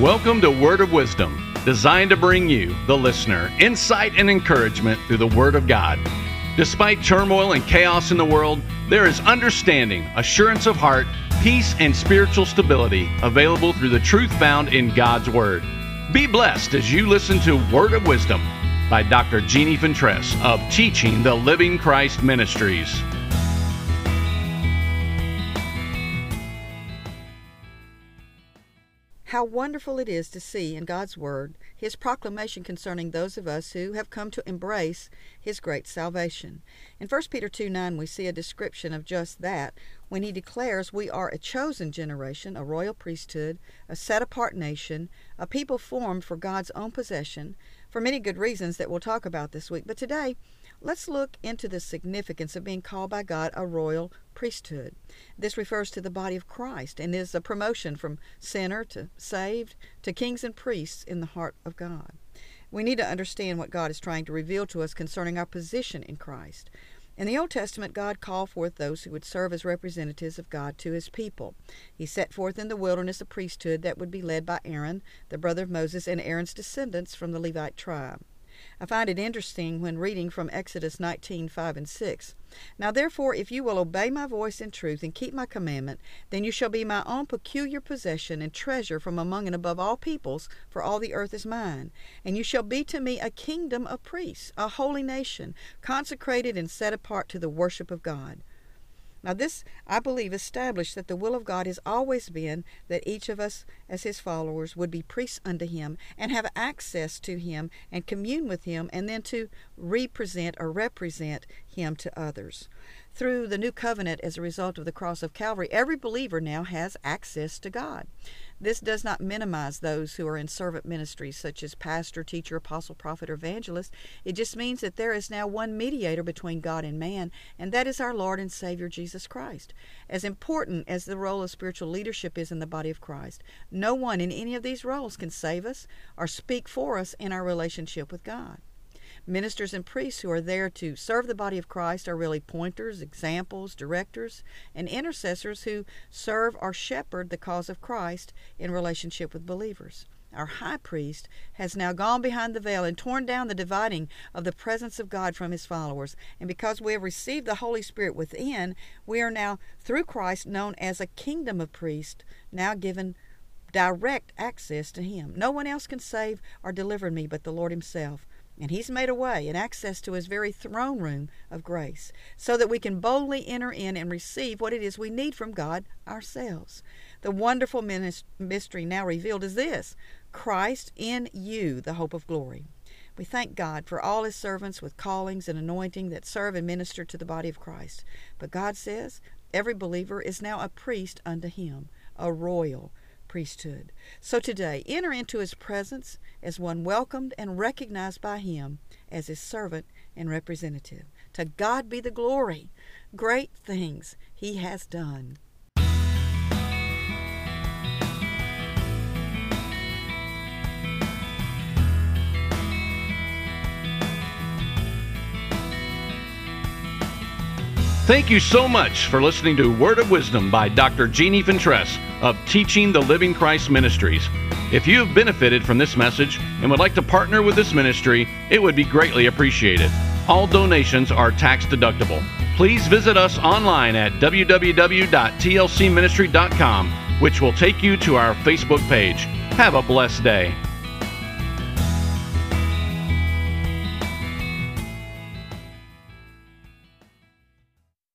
Welcome to Word of Wisdom, designed to bring you, the listener, insight and encouragement through the Word of God. Despite turmoil and chaos in the world, there is understanding, assurance of heart, peace, and spiritual stability available through the truth found in God's Word. Be blessed as you listen to Word of Wisdom by Dr. Jeannie Fentress of Teaching the Living Christ Ministries. How wonderful it is to see in God's Word His proclamation concerning those of us who have come to embrace His great salvation. In 1 Peter 2 9, we see a description of just that when he declares we are a chosen generation, a royal priesthood, a set apart nation, a people formed for God's own possession, for many good reasons that we'll talk about this week. But today, let's look into the significance of being called by God a royal priesthood. This refers to the body of Christ and is a promotion from sinner to saved to kings and priests in the heart of God. We need to understand what God is trying to reveal to us concerning our position in Christ. In the Old Testament, God called forth those who would serve as representatives of God to his people. He set forth in the wilderness a priesthood that would be led by Aaron, the brother of Moses, and Aaron's descendants from the Levite tribe. I find it interesting when reading from Exodus 19 5 and 6. Now therefore, if you will obey my voice in truth and keep my commandment, then you shall be my own peculiar possession and treasure from among and above all peoples, for all the earth is mine. And you shall be to me a kingdom of priests, a holy nation, consecrated and set apart to the worship of God. Now, this, I believe, established that the will of God has always been that each of us, as his followers, would be priests unto him and have access to him and commune with him and then to represent or represent him to others. Through the new covenant as a result of the cross of Calvary, every believer now has access to God. This does not minimize those who are in servant ministries, such as pastor, teacher, apostle, prophet, or evangelist. It just means that there is now one mediator between God and man, and that is our Lord and Savior Jesus Christ. As important as the role of spiritual leadership is in the body of Christ, no one in any of these roles can save us or speak for us in our relationship with God. Ministers and priests who are there to serve the body of Christ are really pointers, examples, directors, and intercessors who serve or shepherd the cause of Christ in relationship with believers. Our high priest has now gone behind the veil and torn down the dividing of the presence of God from his followers. And because we have received the Holy Spirit within, we are now, through Christ, known as a kingdom of priests, now given direct access to him. No one else can save or deliver me but the Lord himself. And He's made a way and access to His very throne room of grace so that we can boldly enter in and receive what it is we need from God ourselves. The wonderful mystery now revealed is this Christ in you, the hope of glory. We thank God for all His servants with callings and anointing that serve and minister to the body of Christ. But God says every believer is now a priest unto Him, a royal priesthood. So today, enter into his presence as one welcomed and recognized by him as his servant and representative. To God be the glory. Great things he has done. Thank you so much for listening to Word of Wisdom by Dr. Jeannie Fentress of Teaching the Living Christ Ministries. If you have benefited from this message and would like to partner with this ministry, it would be greatly appreciated. All donations are tax deductible. Please visit us online at www.tlcministry.com, which will take you to our Facebook page. Have a blessed day.